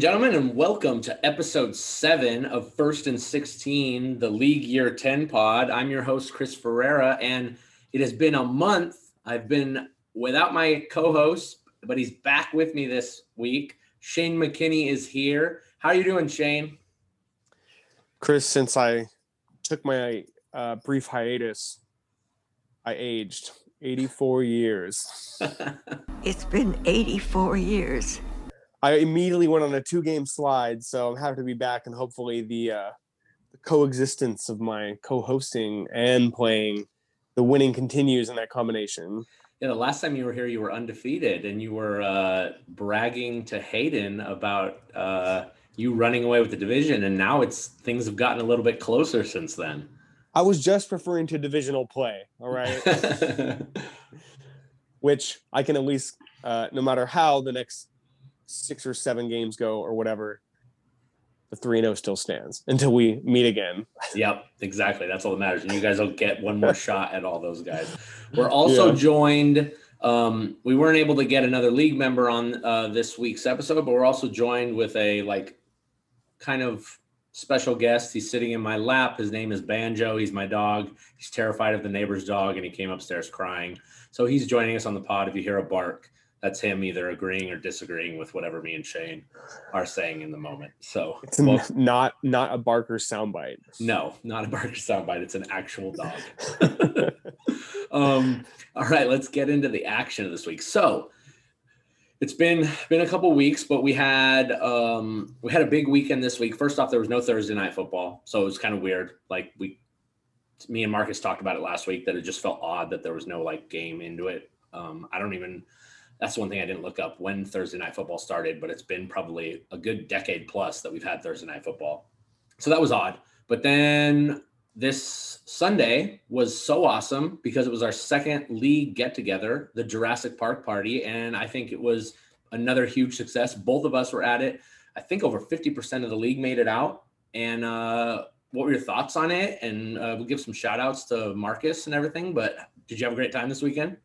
ladies and gentlemen, and welcome to episode seven of First and 16, the League Year 10 pod. I'm your host, Chris Ferreira, and it has been a month. I've been without my co host, but he's back with me this week. Shane McKinney is here. How are you doing, Shane? Chris, since I took my uh, brief hiatus, I aged 84 years. It's been 84 years. I immediately went on a two game slide, so I'm happy to be back and hopefully the, uh, the coexistence of my co hosting and playing the winning continues in that combination. Yeah, the last time you were here, you were undefeated and you were uh, bragging to Hayden about uh, you running away with the division. And now it's things have gotten a little bit closer since then. I was just referring to divisional play, all right? Which I can at least, uh, no matter how the next six or seven games go or whatever, the 3 0 still stands until we meet again. Yep, exactly. That's all that matters. And you guys will get one more shot at all those guys. We're also Yeah. joined. Um, we weren't able to get another league member on uh, this week's episode, but we're also joined with a like kind of special guest. He's sitting in my lap. His name is Banjo. He's my dog. He's terrified of the neighbor's dog, and he came upstairs crying. So he's joining us on the pod. If you hear a bark, that's him either agreeing or disagreeing with whatever me and Shane are saying in the moment. So It's well, not not a Barker soundbite. no, not a barker soundbite. It's an actual dog. um, all right, let's get into the action of this week. So it's been been a couple weeks, but we had um, we had a big weekend this week. First off, there was no Thursday night football, so it was kind of weird. Like we, me and Marcus talked about it last week that it just felt odd that there was no like game into it. Um, I don't even. That's one thing I didn't look up when Thursday night football started, but it's been probably a good decade plus that we've had Thursday night football. So that was odd. But then this Sunday was so awesome because it was our second league get together, the Jurassic Park party. And I think it was another huge success. Both of us were at it. I think over 50% of the league made it out. And uh, what were your thoughts on it? And uh, we'll give some shout outs to Marcus and everything. But did you have a great time this weekend?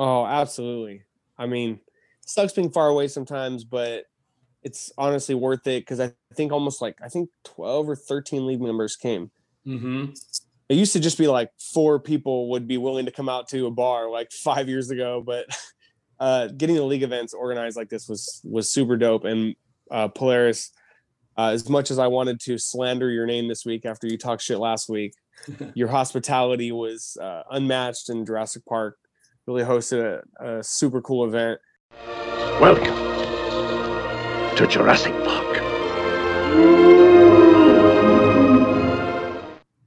Oh, absolutely. I mean, sucks being far away sometimes, but it's honestly worth it because I think almost like I think 12 or 13 league members came. Mm-hmm. It used to just be like four people would be willing to come out to a bar like five years ago, but uh, getting the league events organized like this was was super dope. And uh, Polaris, uh, as much as I wanted to slander your name this week after you talked shit last week, your hospitality was uh, unmatched in Jurassic Park. Really hosted a, a super cool event. Welcome to Jurassic Park.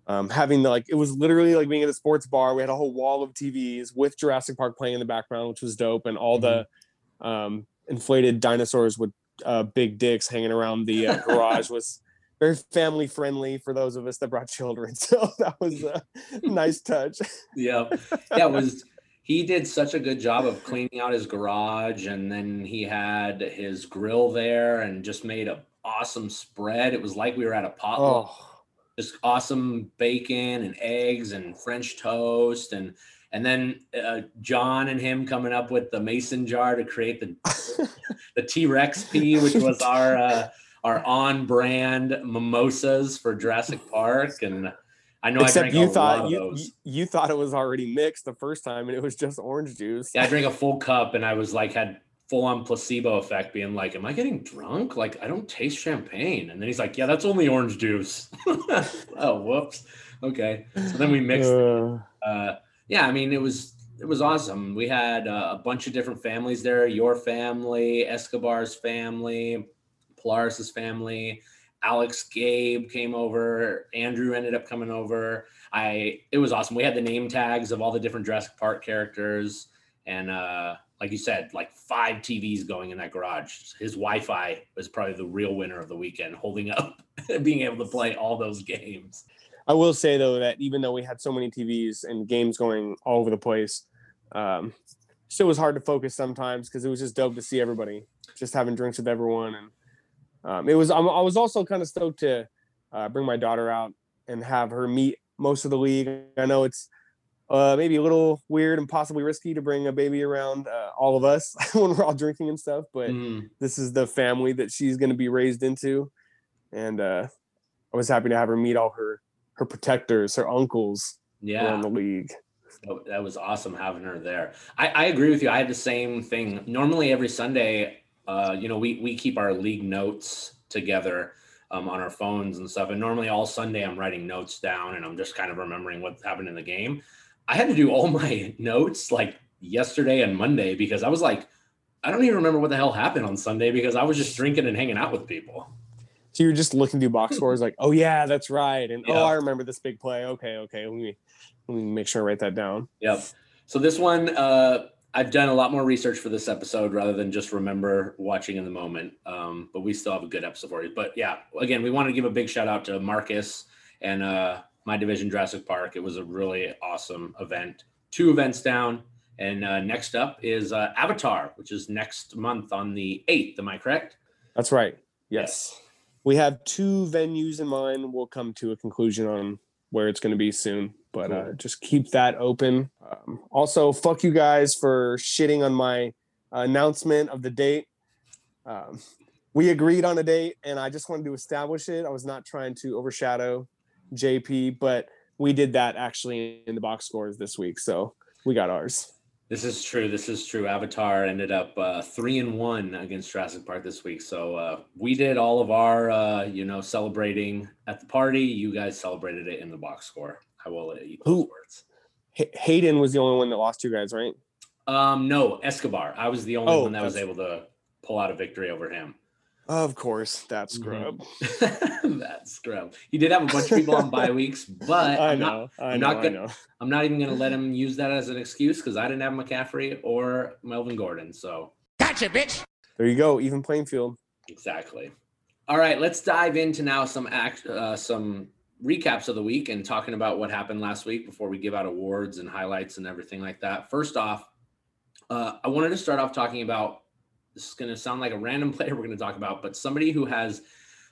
um, having the like it was literally like being at a sports bar. We had a whole wall of TVs with Jurassic Park playing in the background, which was dope, and all the um, inflated dinosaurs with uh, big dicks hanging around the uh, garage was very family friendly for those of us that brought children. So that was a nice touch. yeah that was he did such a good job of cleaning out his garage and then he had his grill there and just made a awesome spread. It was like we were at a potluck. Oh, just awesome bacon and eggs and french toast and and then uh, john and him coming up with the mason jar to create the the t-rex pee which was our uh, our on brand mimosas for jurassic park and i know i except drank you thought of you, those. you you thought it was already mixed the first time, and it was just orange juice. Yeah, I drank a full cup and I was like had full on placebo effect, being like, "Am I getting drunk? Like I don't taste champagne." And then he's like, "Yeah, that's only orange juice." oh, whoops. Okay. So then we mixed. Uh, Uh, yeah, I mean it was it was awesome. We had uh, a bunch of different families there. Your family, Escobar's family, Polaris's family. Alex Gabe came over. Andrew ended up coming over. I it was awesome. We had the name tags of all the different Jurassic Park characters, and uh, like you said, like five TVs going in that garage. His Wi-Fi was probably the real winner of the weekend, holding up, being able to play all those games. I will say though that even though we had so many TVs and games going all over the place, um, still was hard to focus sometimes because it was just dope to see everybody just having drinks with everyone, and um, it was. I was also kind of stoked to uh, bring my daughter out and have her meet most of the league. I know it's uh, maybe a little weird and possibly risky to bring a baby around uh, all of us when we're all drinking and stuff. But Mhm. this is the family that she's going to be raised into, and uh, I was happy to have her meet all her her protectors, her uncles Yeah. around the league. That- That was awesome having her there. I, I agree with you. I had the same thing. Normally every Sunday, uh, you know, we we keep our league notes together um, on our phones and stuff. And normally all Sunday I'm writing notes down and I'm just kind of remembering what happened in the game. I had to do all my notes like yesterday and Monday because I was like, I don't even remember what the hell happened on Sunday because I was just drinking and hanging out with people. So you're just looking through box scores, like, oh yeah, that's right, and Yeah. oh I remember this big play. Okay, okay, let me let me make sure I write that down. Yep. So this one, uh, I've done a lot more research for this episode rather than just remember watching in the moment. Um, but we still have a good episode for you. But yeah, again, we want to give a big shout out to Marcus and uh, my division, Jurassic Park. It was a really awesome event. Two events down, and uh, next up is uh, Avatar, which is next month on the eighth. Am I correct? That's right. Yes. We have two venues in mind. We'll come to a conclusion on where it's going to be soon, but uh, just keep that open. Um, also, fuck you guys for shitting on my announcement of the date. Um, we agreed on a date, and I just wanted to establish it. I was not trying to overshadow JP, but we did that actually in the box scores this week, so we got ours. This is true. This is true. Avatar ended up uh, three and one against Jurassic Park this week. So uh, we did all of our, uh, you know, celebrating at the party. You guys celebrated it in the box score. I will let you those Who- words. Hay- Hayden was the only one that lost two guys, right? Um, no, Escobar. I was the only Oh, one that was that's- able to pull out a victory over him. Of course, that Mhm. scrub. that scrub. He did have a bunch of people on bye weeks, but I I'm not. know, I I'm know, not I gonna- know. I'm not even going to let him use that as an excuse because I didn't have McCaffrey or Melvin Gordon. So gotcha, bitch. There you go, even playing field. Exactly. All right, let's dive into now some act, uh, some recaps of the week and talking about what happened last week before we give out awards and highlights and everything like that. First off, uh, I wanted to start off talking about this is going to sound like a random player we're going to talk about, but somebody who has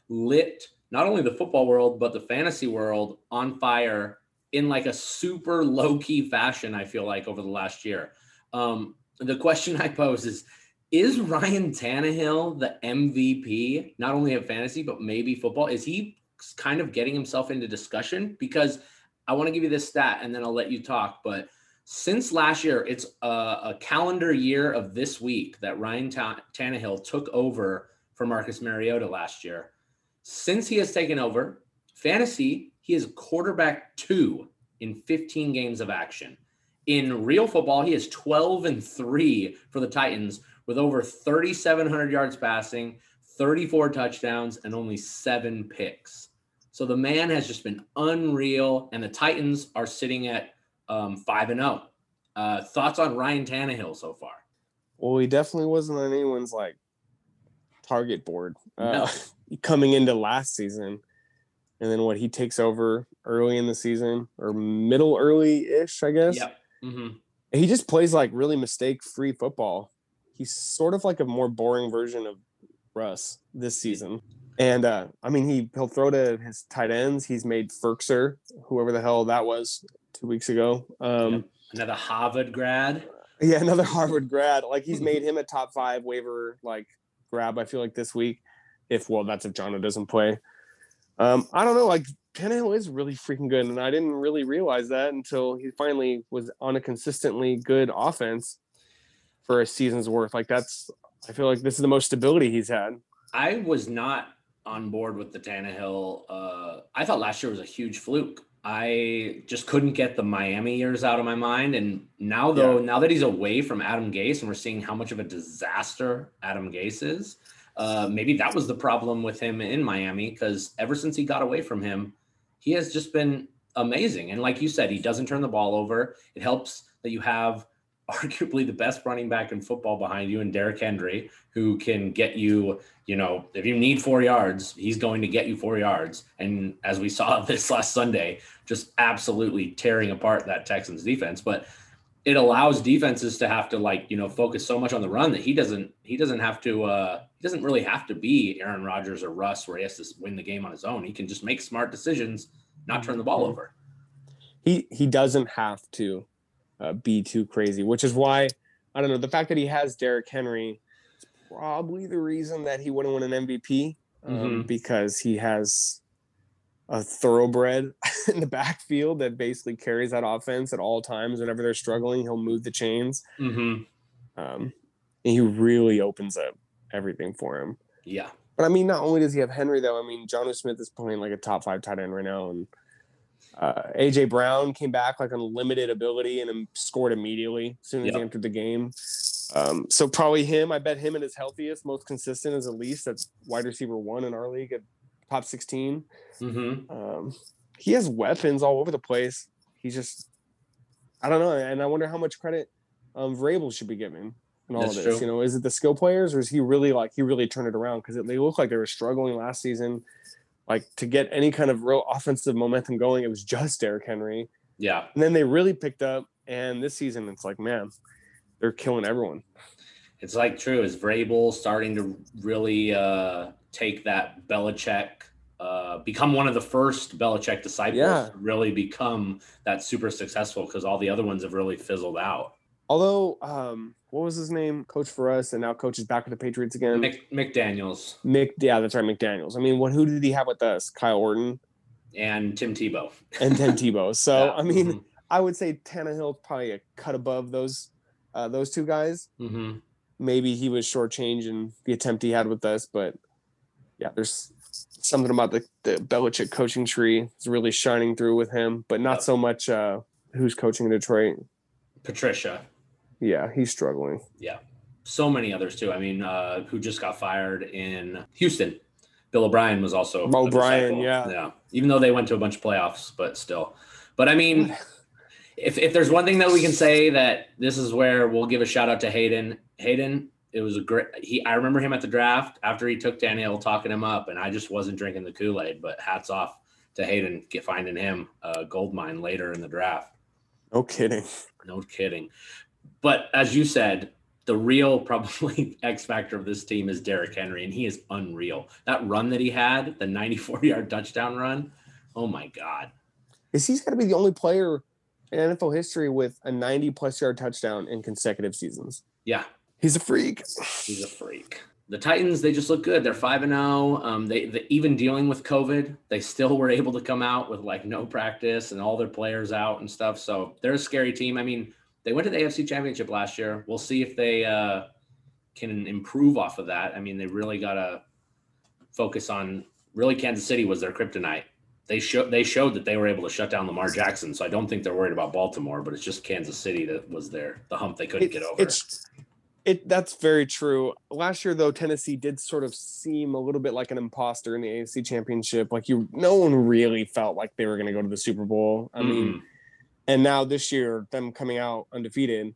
lit not only the football world but the fantasy world on fire in like a super low key fashion. I feel like over the last year. Um, the question I pose is is Ryan Tannehill the MVP, not only of fantasy, but maybe football? Is he kind of getting himself into discussion? Because I want to give you this stat and then I'll let you talk. But since last year, it's a, a calendar year of this week that Ryan Ta- Tannehill took over for Marcus Mariota last year. Since he has taken over fantasy, he is quarterback two in 15 games of action. In real football, he is 12 and 3 for the Titans with over 3,700 yards passing, 34 touchdowns, and only seven picks. So the man has just been unreal, and the Titans are sitting at um, 5 and 0. Uh, thoughts on Ryan Tannehill so far? Well, he definitely wasn't on anyone's like target board uh, No. coming into last season. And then what he takes over early in the season or middle early ish, I guess. Yep. hmm He just plays like really mistake free football. He's sort of like a more boring version of Russ this season. And uh, I mean, he he'll throw to his tight ends. He's made Firkser, whoever the hell that was, two weeks ago. Um, Yep. Another Harvard grad. Yeah, another Harvard grad. Like he's made him a top five waiver like grab. I feel like this week, if well, that's if Jonnu doesn't play. Um, I don't know. Like Tannehill is really freaking good, and I didn't really realize that until he finally was on a consistently good offense for a season's worth. Like that's, I feel like this is the most stability he's had. I was not on board with the Tannehill. Uh, I thought last year was a huge fluke. I just couldn't get the Miami years out of my mind. And now, though, now that he's away from Adam Gase and we're seeing how much of a disaster Adam Gase is, uh, maybe that was the problem with him in Miami because ever since he got away from him, he has just been amazing. And like you said, he doesn't turn the ball over. It helps that you have arguably the best running back in football behind you and Derrick Henry, who can get you, you know, if you need four yards, he's going to get you four yards. And as we saw this last Sunday, just absolutely tearing apart that Texans defense. But it allows defenses to have to like, you know, focus so much on the run that he doesn't he doesn't have to uh he doesn't really have to be Aaron Rodgers or Russ where he has to win the game on his own. He can just make smart decisions, not turn the ball over. He he doesn't have to. Uh, be too crazy, which is why I don't know the fact that he has Derrick Henry is probably the reason that he wouldn't win an MVP um, Mhm. because he has a thoroughbred in the backfield that basically carries that offense at all times. Whenever they're struggling, he'll move the chains. hmm Um, and he really opens up everything for him. Yeah. But I mean, not only does he have Henry though. I mean, Jonnu Smith is playing like a top five tight end right now, and uh, AJ Brown came back like on limited ability and scored immediately as soon as he entered the game. Um, so probably him. I bet him at his healthiest, most consistent is at least that's wide receiver one in our league at top sixteen. hmm Um, he has weapons all over the place. He's just, I don't know, and I wonder how much credit um, Vrabel should be given in all That's of this. true. You know, is it the skill players or is he really like he really turned it around? Because they look like they were struggling last season. Like to get any kind of real offensive momentum going, it was just Derrick Henry, Yeah. and then they really picked up. And this season, it's like, man, they're killing everyone. It's like true. Is Vrabel starting to really uh, take that Belichick, uh, become one of the first Belichick disciples Yeah. to really become that super successful because all the other ones have really fizzled out. Although, um, what was his name? Coach for us, and now coaches back with the Patriots again. Mick, McDaniels Mick, yeah, that's right, McDaniels. I mean, what who did he have with us? Kyle Orton and Tim Tebow. and Tim Tebow. So Yeah. I mean, Mhm. I would say Tannehill's probably a cut above those uh, those two guys. Mhm. Maybe he was shortchanging the attempt he had with us, but yeah, there's something about the, the Belichick coaching tree is really shining through with him, but not so much uh, who's coaching in Detroit. Patricia. Yeah, he's struggling. Yeah. So many others too. I mean, uh, who just got fired in Houston. Bill O'Brien was also O'Brien, yeah. Yeah. Even though they went to a bunch of playoffs, but still. But I mean, if if there's one thing that we can say that this is where we'll give a shout out to Hayden. Hayden, it was a great he I remember him at the draft after he took Daniel talking him up, and I just wasn't drinking the Kool-Aid, but hats off to Hayden get finding him a gold mine later in the draft. No kidding. No kidding. But as you said, the real probably X factor of this team is Derrick Henry, and he is unreal. That run that he had, the 94 yard touchdown run, oh my God. Is he's got to be the only player in NFL history with a 90 plus yard touchdown in consecutive seasons? Yeah, He's a freak. he's a freak. The Titans, they just look good. They're 5 and 0. Um, they, they even dealing with COVID, they still were able to come out with like no practice and all their players out and stuff. So they're a scary team. I mean, they went to the AFC Championship last year. We'll see if they uh, can improve off of that. I mean, they really got to focus on really Kansas City was their kryptonite. They showed they showed that they were able to shut down Lamar Jackson. So I don't think they're worried about Baltimore, but it's just Kansas City that was their the hump they couldn't It- get over. It's it that's very true. Last year though, Tennessee did sort of seem a little bit like an imposter in the AFC championship. Like you no one really felt like they were gonna go to the Super Bowl. I mean, Mhm. And now this year, them coming out undefeated,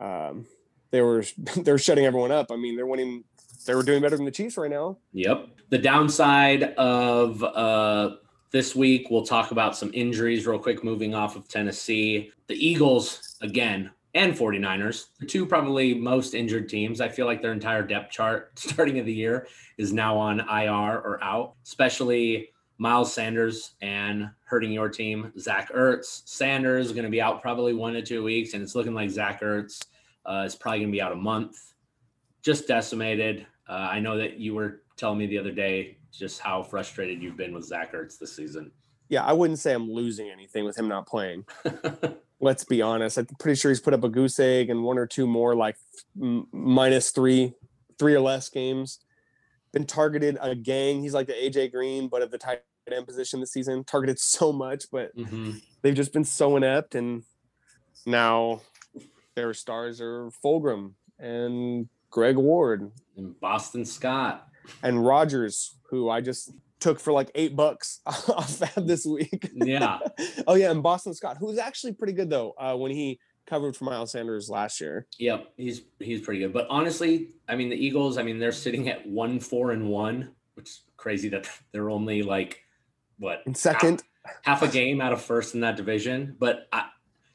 um, they were they're shutting everyone up. I mean, they're winning they were doing better than the Chiefs right now. Yep. The downside of uh, this week, we'll talk about some injuries real quick, moving off of Tennessee. The Eagles, again, and 49ers, the two probably most injured teams. I feel like their entire depth chart starting of the year is now on IR or out, especially Miles Sanders and hurting your team. Zach Ertz. Sanders is going to be out probably one to two weeks, and it's looking like Zach Ertz uh, is probably going to be out a month. Just decimated. Uh, I know that you were telling me the other day just how frustrated you've been with Zach Ertz this season. Yeah, I wouldn't say I'm losing anything with him not playing. Let's be honest. I'm pretty sure he's put up a goose egg and one or two more like m- minus three, three or less games. Been targeted a gang. He's like the AJ Green, but of the tight end position this season. Targeted so much, but Mhm. they've just been so inept. And now their stars are Fulgham and Greg Ward And Boston Scott. and Rogers, who I just took for like eight bucks off FAAB this week. Yeah. oh yeah, and Boston Scott, who was actually pretty good though uh, when he covered for Miles Sanders last year. Yep, he's he's pretty good. But honestly, I mean the Eagles, I mean they're sitting at one four and one, which is crazy that they're only like what In second, half, half a game out of first in that division. But I,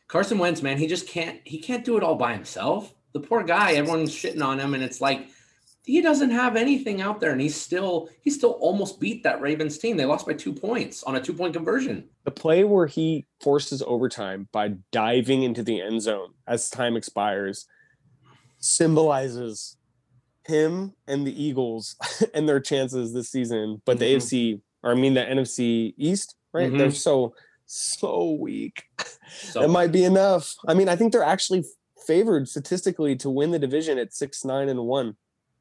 Carson Wentz, man, he just can't he can't do it all by himself. The poor guy, everyone's shitting on him, and it's like he doesn't have anything out there, and he's still he still almost beat that Ravens team. They lost by two points on a two point conversion. The play where he forces overtime by diving into the end zone as time expires symbolizes him and the Eagles and their chances this season. But the Mhm. AFC, or I mean the NFC East, right? They're Mhm. so so weak. So That might be enough. I mean, I think they're actually favored statistically to win the division at six, nine, and one.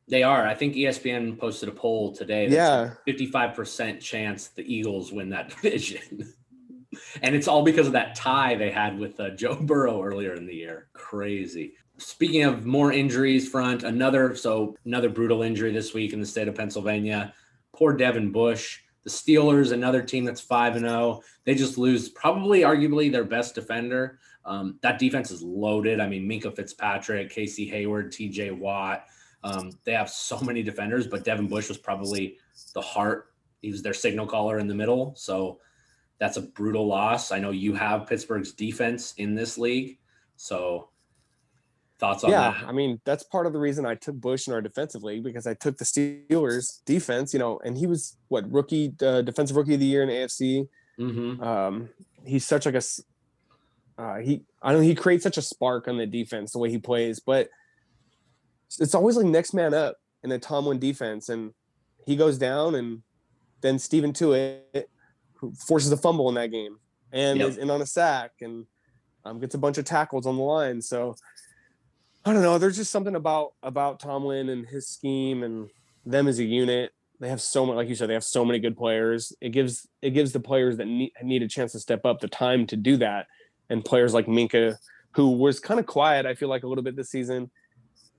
they are. I think ESPN posted a poll today. Yeah. 55% chance the Eagles win that division. and it's all because of that tie they had with uh, Joe Burrow earlier in the year. Crazy. Speaking of more injuries front, another so another brutal injury this week in the state of Pennsylvania. Poor Devin Bush. The Steelers, another team that's 5 and 0. They just lose probably arguably their best defender. Um, that defense is loaded. I mean, Minkah Fitzpatrick, Casey Hayward, TJ Watt. Um, they have so many defenders, but Devin Bush was probably the heart. He was their signal caller in the middle. So that's a brutal loss. I know you have Pittsburgh's defense in this league. So thoughts on yeah, that? I mean, that's part of the reason I took Bush in our defensive league because I took the Steelers defense, you know, and he was what rookie uh, defensive rookie of the year in AFC. hmm Um, he's such like a uh, he I don't know he creates such a spark on the defense the way he plays, but it's always like next man up in a Tomlin defense, and he goes down, and then Stephon Tuitt forces a fumble in that game and Yep. is in on a sack and um, gets a bunch of tackles on the line. So I don't know. There's just something about about Tomlin and his scheme and them as a unit. They have so much, like you said, they have so many good players. It gives it gives the players that need, need a chance to step up the time to do that. And players like Minkah, who was kind of quiet, I feel like a little bit this season,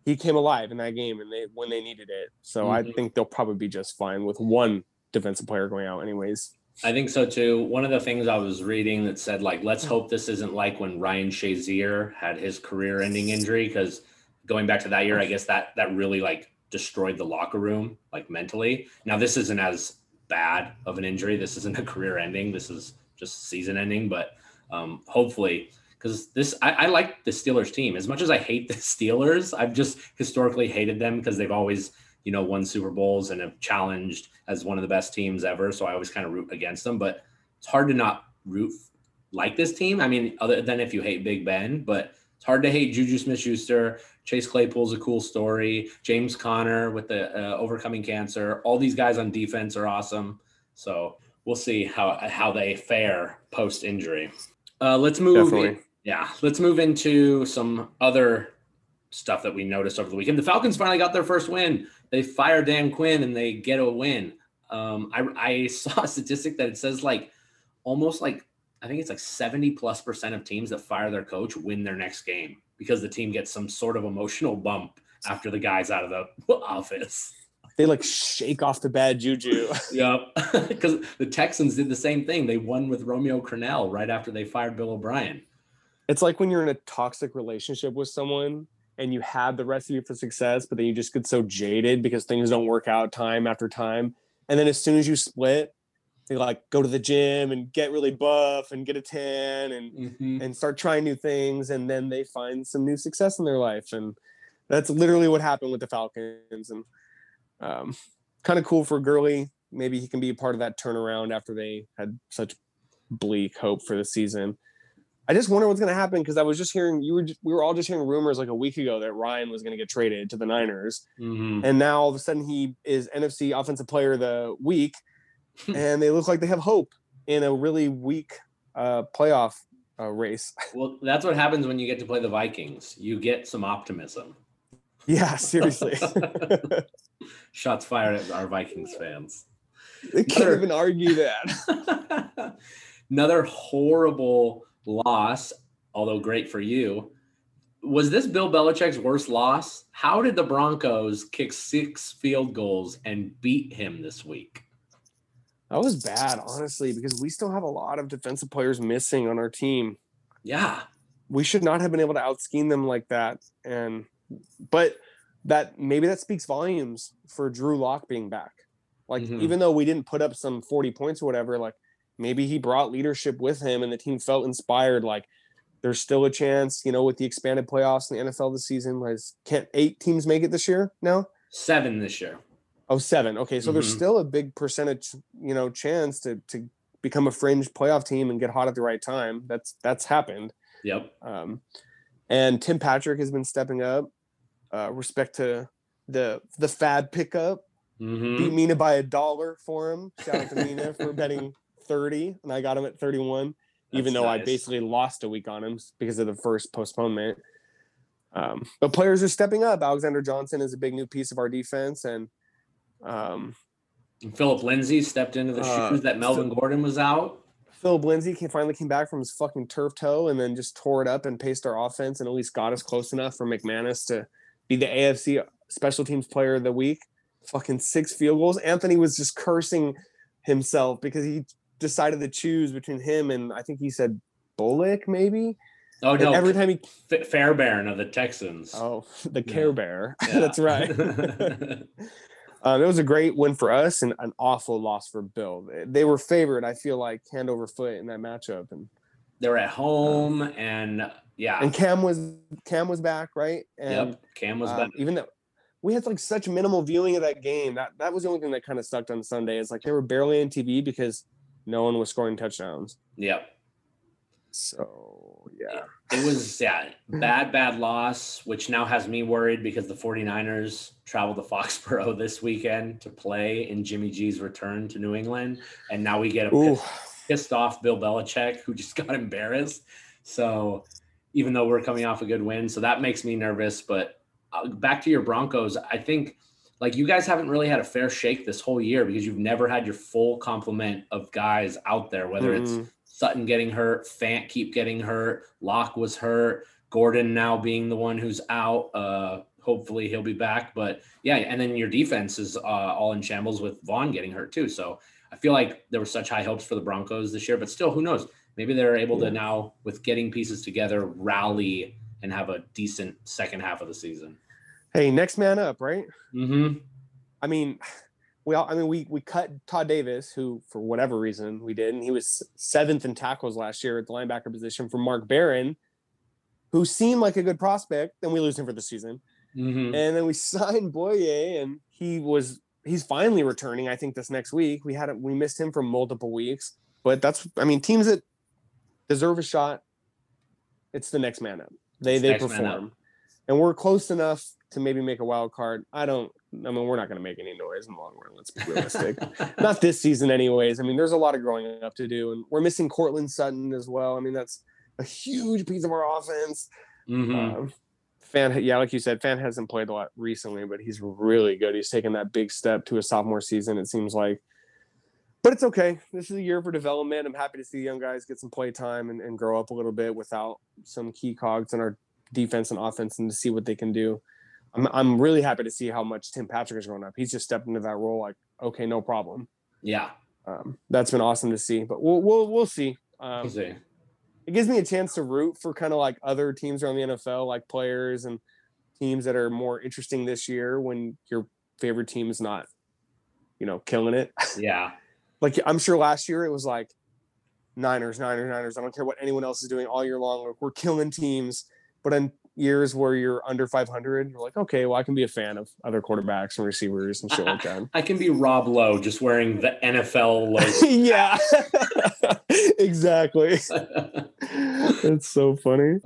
he came alive in that game and they when they needed it. So I Mhm. think they'll probably be just fine with one defensive player going out, anyways. I think so too. One of the things I was reading that said, like, let's hope this isn't like when Ryan Shazier had his career-ending injury, because going back to that year, I guess that that really like destroyed the locker room, like mentally. Now this isn't as bad of an injury. This isn't a career-ending. This is just season-ending. But um, hopefully, because this, I, I like the Steelers team as much as I hate the Steelers. I've just historically hated them because they've always you know, won Super Bowls and have challenged as one of the best teams ever. So I always kind of root against them, but it's hard to not root like this team. I mean, other than if you hate Big Ben, but it's hard to hate Juju Smith Schuster. Chase Claypool's a cool story. James Conner with the uh, overcoming cancer. All these guys on defense are awesome. So we'll see how, how they fare post injury. Uh, let's move. Definitely. Yeah, let's move into some other stuff that we noticed over the weekend. The Falcons finally got their first win. They fire Dan Quinn and they get a win. Um, I, I saw a statistic that it says like almost like I think it's like 70 plus percent of teams that fire their coach win their next game because the team gets some sort of emotional bump after the guy's out of the office. They like shake off the bad juju. Yep. Because the Texans did the same thing. They won with Romeo Crennel right after they fired Bill O'Brien. it's like when you're in a toxic relationship with someone and you had the recipe for success, but then you just get so jaded because things don't work out time after time. And then as soon as you split, they like go to the gym and get really buff and get a tan and and start trying new things and then they find some new success in their life and that's literally what happened with the falcons and um, kind of cool for Gurley. maybe he can be a part of that turnaround after they had such bleak hope for the season i just wonder what's going to happen because i was just hearing you were we were all just hearing rumors like a week ago that ryan was going to get traded to the niners Mhm. and now all of a sudden he is nfc offensive player of the week and they look like they have hope in a really weak uh, playoff uh, race Well, that's what happens when you get to play the Vikings. You get some optimism. yeah seriously Shots fired at our Vikings fans. they can't Another- even argue that Another horrible loss, although great for you. Was this Bill Belichick's worst loss? How did the Broncos kick six field goals and beat him this week? that was bad honestly because we still have a lot of defensive players missing on our team Yeah. we should not have been able to out scheme them like that. And but that maybe that speaks volumes for Drew Lock being back. Like Mhm. even though we didn't put up some 40 points or whatever, like maybe he brought leadership with him and the team felt inspired. Like there's still a chance, you know, with the expanded playoffs in the NFL this season. Like can't eight teams make it this year now? Seven this year. Oh, seven. Okay, so there's Mhm. still a big percentage, you know, chance to to become a fringe playoff team and get hot at the right time. That's that's happened. Yep. Um, and Tim Patrick has been stepping up. Uh, respect to the the fad pickup. hmm Beat Mina by a dollar for him. Shout out to Mina for betting thirty, and I got him at thirty one. Even That's though I basically lost a week on him because of the first postponement. Um, but players are stepping up. Alexander Johnson is a big new piece of our defense, and um, And Philip Lindsay stepped into the Uh, shoes that Melvin Gordon was out. Philip Lindsay came, finally came back from his fucking turf toe and then just tore it up and paced our offense and at least got us close enough for McManus to be the AFC special teams player of the week. Fucking six field goals. Anthony was just cursing himself because he decided to choose between him and I think he said Bullock maybe. Oh And no, every time he F- Fairbairn of the Texans. oh the. Care Bear. Yeah. That's right. Um, it was a great win for us and an awful loss for Bill. They were favored, I feel like, hand over foot in that matchup. And They're at home, and yeah, and Cam was Cam was back, right? And yep. Cam was um, better. even though we had like such minimal viewing of that game, that that was the only thing that kind of sucked on Sunday. Is like they were barely on TV because no one was scoring touchdowns. Yep. So yeah, It was yeah, bad, bad loss, which now has me worried because the 49ers traveled to Foxborough this weekend to play in Jimmy G's return to New England. And now we get a pissed, pissed off Bill Belichick who just got embarrassed. So even though we're coming off a good win, so that makes me nervous. But uh, back to your Broncos, I think like you guys haven't really had a fair shake this whole year because you've never had your full complement of guys out there, whether it's mm-mm. Sutton getting hurt, Fant keep getting hurt, Lock was hurt, Gordon now being the one who's out. Uh, hopefully he'll be back. But yeah, and then your defense is uh, all in shambles with Von getting hurt too. So I feel like there were such high hopes for the Broncos this year, but still, who knows? Maybe they're able Yeah. to now, with getting pieces together, rally and have a decent second half of the season. Hey, next man up, right? Mm-hmm. I mean, we all, I mean, we we cut Todd Davis, who for whatever reason we did, and he was seventh in tackles last year at the linebacker position for Mark Barron, who seemed like a good prospect. Then we lose him for the season, Mm-hmm. and then we signed Bouye, and he was he's finally returning. I think this next week we had a, we missed him for multiple weeks, but that's I mean teams that deserve a shot. It's the next man up. They It's they next man up. perform, and we're close enough to maybe make a wild card. I don't. I mean, we're not going to make any noise in the long run. Let's be realistic. not this season, anyways. I mean, there's a lot of growing up to do, and we're missing Courtland Sutton as well. I mean, that's a huge piece of our offense. hmm Um, Fant, yeah, like you said, Fant hasn't played a lot recently, but he's really good. He's taken that big step to a sophomore season. It seems like, but it's okay. This is a year for development. I'm happy to see young guys get some play time and, and grow up a little bit without some key cogs in our defense and offense, and to see what they can do. I'm I'm really happy to see how much Tim Patrick has grown up. He's just stepped into that role like, okay, no problem. Yeah. Um, that's been awesome to see. But we'll we'll we'll see. Um, We'll see. it gives me a chance to root for kind of like other teams around the NFL, like players and teams that are more interesting this year when your favorite team is not, you know, killing it. Yeah. like I'm sure last year it was like Niners, Niners, Niners. I don't care what anyone else is doing all year long. Like, we're killing teams. But in years where you're under 500, you're like, okay, well, I can be a fan of other quarterbacks and receivers and shit like that. I can be Rob Lowe just wearing the NFL logo. yeah, exactly. That's so funny.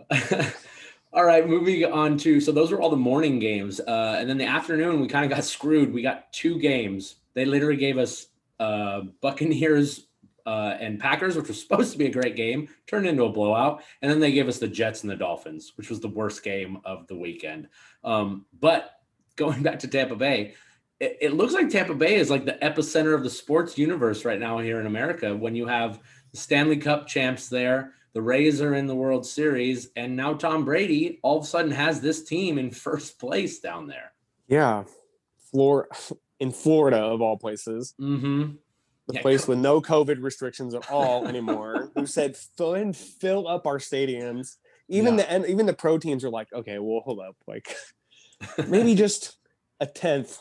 all right, moving on to so those were all the morning games, uh, and then the afternoon we kind of got screwed. We got two games. They literally gave us uh, Buccaneers uh, and Packers, which was supposed to be a great game, turned into a blowout, and then they gave us the Jets and the Dolphins, which was the worst game of the weekend. Um, but going back to Tampa Bay. It, it looks like Tampa Bay is like the epicenter of the sports universe right now here in America. When you have the Stanley Cup champs there, the Rays are in the World Series, and now Tom Brady all of a sudden has this team in first place down there. Yeah, Flor in Florida of all places, Mm-hmm. The Yeah, place with no COVID restrictions at all anymore. who said fill and fill up our stadiums? Even Yeah. the and even the pro teams are like, okay, well, hold up, like maybe just a tenth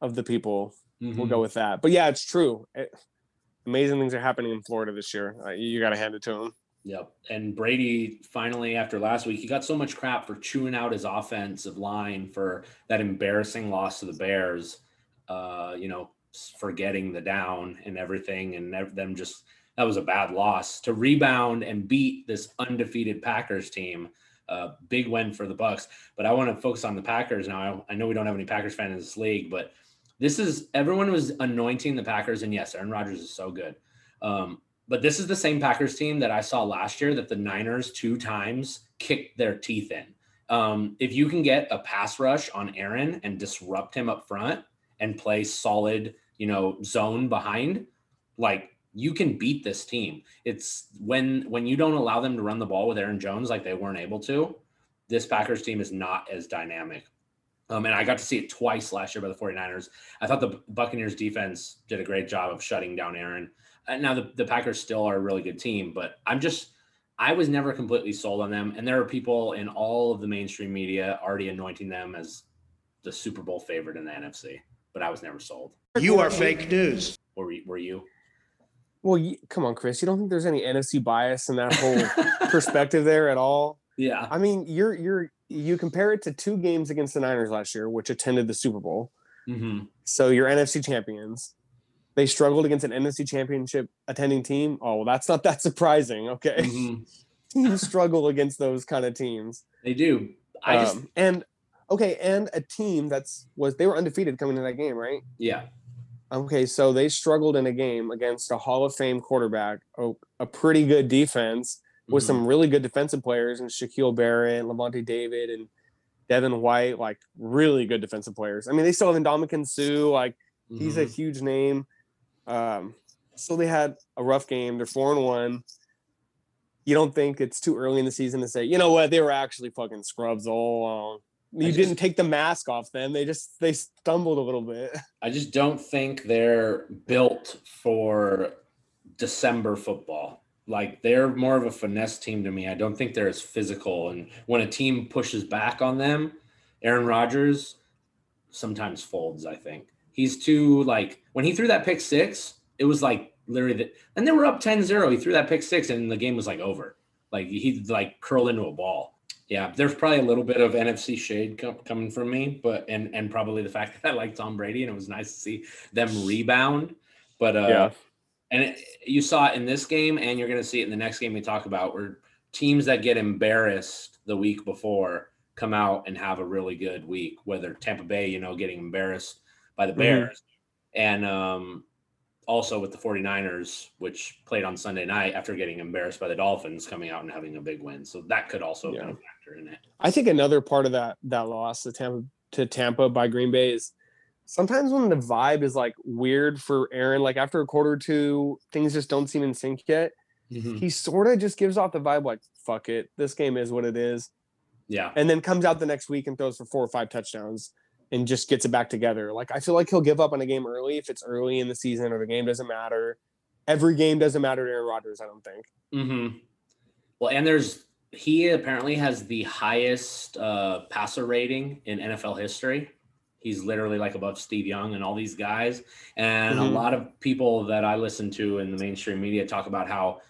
of the people. We'll Mhm. go with that. But yeah, it's true. It- amazing things are happening in Florida this year. Uh, you got to hand it to them. Yep. And Brady finally, after last week, he got so much crap for chewing out his offensive line for that embarrassing loss to the Bears. Uh, you know, forgetting the down and everything, and them just that was a bad loss to rebound and beat this undefeated Packers team. Uh, big win for the Bucks. But I want to focus on the Packers now. I, I know we don't have any Packers fans in this league, but this is everyone was anointing the Packers, and yes, Aaron Rodgers is so good. Um, but this is the same Packers team that I saw last year that the Niners two times kicked their teeth in. Um, if you can get a pass rush on Aaron and disrupt him up front and play solid, you know, zone behind, like you can beat this team. It's when when you don't allow them to run the ball with Aaron Jones like they weren't able to, this Packers team is not as dynamic. Um, and I got to see it twice last year by the 49ers. I thought the Buccaneers defense did a great job of shutting down Aaron. Uh, now the, the Packers still are a really good team, but I'm just I was never completely sold on them. And there are people in all of the mainstream media already anointing them as the Super Bowl favorite in the NFC, but I was never sold. You are fake news. Or were, were you? Well, you, come on, Chris. You don't think there's any NFC bias in that whole perspective there at all? Yeah. I mean, you're you're you compare it to two games against the Niners last year, which attended the Super Bowl. Mm-hmm. So you're NFC champions. They struggled against an NFC championship attending team. Oh, well, that's not that surprising. Okay. Mm-hmm. teams struggle against those kind of teams. They do. I um, just and okay, and a team that's was they were undefeated coming into that game, right? Yeah. Okay, so they struggled in a game against a Hall of Fame quarterback, a, a pretty good defense with mm-hmm. some really good defensive players and Shaquil Barrett, Lavonte David, and Devin White, like really good defensive players. I mean, they still have Ndamukong Suh, like mm-hmm. he's a mm-hmm. huge name. Um, so they had a rough game. They're four and one. You don't think it's too early in the season to say, you know what, they were actually fucking scrubs all along you just, didn't take the mask off them. They just they stumbled a little bit. I just don't think they're built for December football. Like they're more of a finesse team to me. I don't think they're as physical. And when a team pushes back on them, Aaron Rodgers sometimes folds. I think he's too like when he threw that pick six, it was like literally that. And they were up 10-0. He threw that pick six, and the game was like over. Like he like curled into a ball yeah, there's probably a little bit of NFC shade com- coming from me, but and and probably the fact that I like Tom Brady and it was nice to see them rebound. But uh, yeah, and it, you saw it in this game, and you're going to see it in the next game we talk about, where teams that get embarrassed the week before come out and have a really good week. Whether Tampa Bay, you know, getting embarrassed by the mm-hmm. Bears, mm-hmm. and um, also with the 49ers, which played on Sunday night after getting embarrassed by the Dolphins, coming out and having a big win. So that could also yeah. Factor in it. I think another part of that that loss to Tampa to Tampa by Green Bay is sometimes when the vibe is like weird for Aaron, like after a quarter or two, things just don't seem in sync yet. Mm-hmm. He sort of just gives off the vibe like, fuck it, this game is what it is. Yeah. And then comes out the next week and throws for four or five touchdowns and just gets it back together. Like I feel like he'll give up on a game early if it's early in the season or the game doesn't matter. Every game doesn't matter to Aaron Rodgers, I don't think. Mm-hmm. Well, and there's he apparently has the highest uh, passer rating in NFL history. He's literally like above Steve Young and all these guys. And mm-hmm. a lot of people that I listen to in the mainstream media talk about how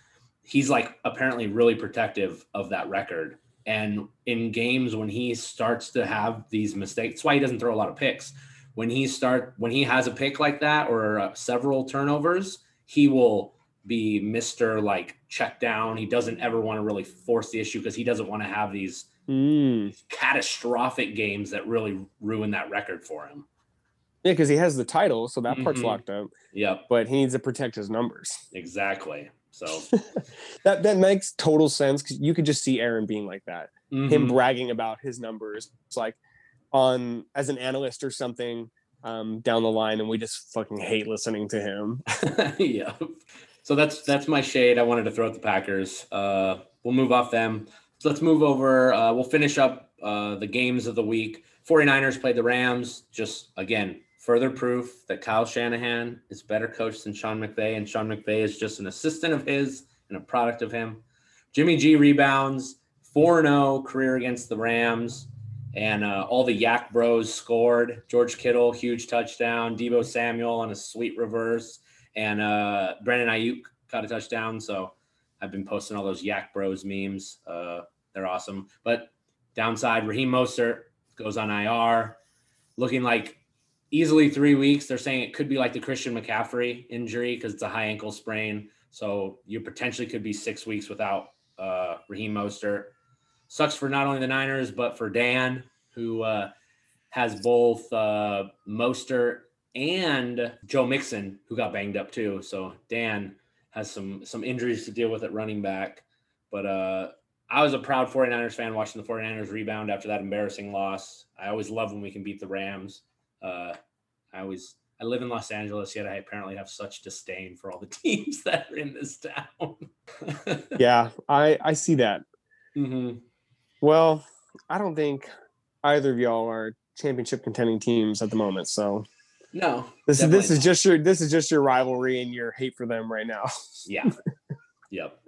he's like apparently really protective of that record and in games when he starts to have these mistakes, that's why he doesn't throw a lot of picks. When he start when he has a pick like that or uh, several turnovers, he will be Mister like check down. He doesn't ever want to really force the issue because he doesn't want to have these mm. catastrophic games that really ruin that record for him. Yeah, because he has the title, so that part's mm-hmm. locked up. Yep. But he needs to protect his numbers. Exactly. So that that makes total sense because you could just see Aaron being like that, mm-hmm. him bragging about his numbers. It's like on as an analyst or something um, down the line, and we just fucking hate listening to him. yeah. So that's that's my shade. I wanted to throw at the Packers. Uh, we'll move off them. So let's move over. Uh, we'll finish up uh, the games of the week. 49ers played the Rams. Just again, further proof that Kyle Shanahan is better coach than Sean McVay, and Sean McVay is just an assistant of his and a product of him. Jimmy G rebounds, 4 0 career against the Rams, and uh, all the YAC Bros scored. George Kittle, huge touchdown. Deebo Samuel on a sweet reverse, and uh, Brandon Aiyuk got a touchdown. So I've been posting all those YAC Bros memes. Uh, they're awesome. But downside, Raheem Mostert goes on IR, looking like easily three weeks. They're saying it could be like the Christian McCaffrey injury because it's a high ankle sprain. So you potentially could be six weeks without uh, Raheem Mostert. Sucks for not only the Niners, but for Dan, who uh, has both uh, Mostert and Joe Mixon, who got banged up too. So Dan has some some injuries to deal with at running back. But uh, I was a proud 49ers fan watching the 49ers rebound after that embarrassing loss. I always love when we can beat the Rams. Uh, I always I live in Los Angeles, yet I apparently have such disdain for all the teams that are in this town. yeah, I I see that. hmm Well, I don't think either of y'all are championship contending teams at the moment. So No, this is this is just your this is just your rivalry and your hate for them right now. Yeah. yep.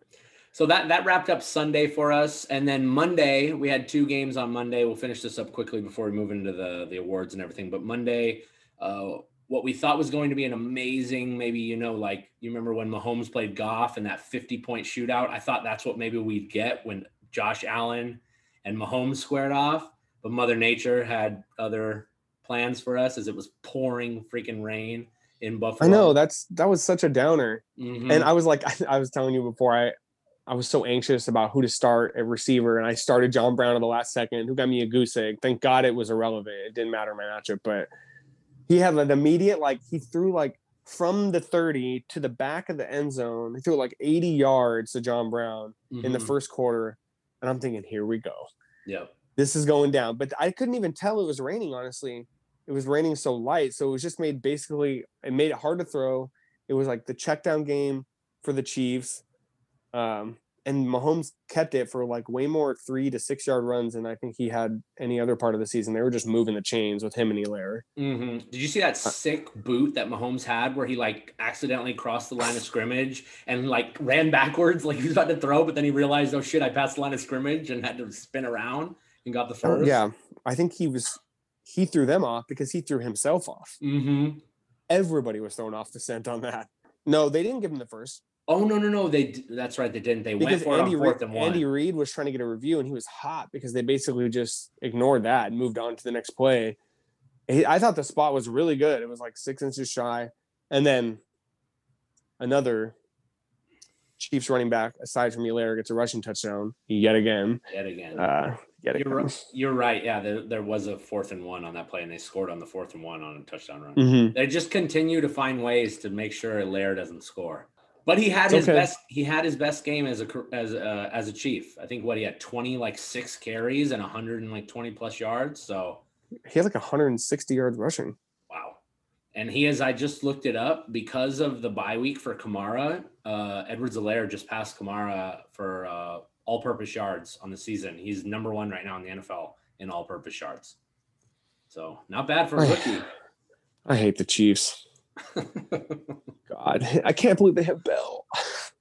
So that that wrapped up Sunday for us, and then Monday we had two games on Monday. We'll finish this up quickly before we move into the the awards and everything. But Monday, uh, what we thought was going to be an amazing, maybe you know, like you remember when Mahomes played Goff and that fifty point shootout. I thought that's what maybe we'd get when Josh Allen and Mahomes squared off, but Mother Nature had other plans for us as it was pouring freaking rain in Buffalo. I know that's that was such a downer. Mhm. And I was like I, was telling you before I I was so anxious about who to start at receiver and I started John Brown at the last second who got me a goose egg. Thank God it was irrelevant. It didn't matter my matchup, but he had an immediate like he threw like from the 30 to the back of the end zone. He threw like 80 yards to John Brown in the Mhm. first quarter. And I'm thinking, here we go. Yep. This is going down. But I couldn't even tell it was raining, honestly. It was raining so light. So it was just made basically, it made it hard to throw. It was like the check down game for the Chiefs. Um, and Mahomes kept it for like way more three to six yard runs than I think he had any other part of the season. They were just moving the chains with him and Helaire. hmm Did you see that sick boot that Mahomes had where he like accidentally crossed the line of scrimmage and like ran backwards like he was about to throw, but then he realized, oh shit, I passed the line of scrimmage and had to spin around and got the first. yeah. I think he was, he threw them off because he threw himself off. Mm-hmm. Everybody was thrown off the scent on that. No, they didn't give him the first. Oh no no no! They that's right. They didn't. They went because for it Andy on Reid, fourth and one. Andy Reid was trying to get a review and he was hot because they basically just ignored that and moved on to the next play. He- I thought the spot was really good. It was like six inches shy, and then another Chiefs running back aside from Helaire gets a rushing touchdown yet again. Yet again. Uh, yet you're, right, you're right. Yeah, there, there was a fourth and one on that play, and they scored on the fourth and one on a touchdown run. Mhm. They just continue to find ways to make sure Lair doesn't score. But he had It's his okay. best. He had his best game as a as uh, as a chief. I think what he had twenty like six carries and hundred and like twenty plus yards. So He had like 160 yards rushing. wow. And he is. I just looked it up because of the bye week for Kamara. Uh, Edwards-Helaire just passed Kamara for uh, all-purpose yards on the season. He's number one right now in the NFL in all-purpose yards. So not bad for a rookie. I hate the Chiefs. God, I can't believe they have Bell.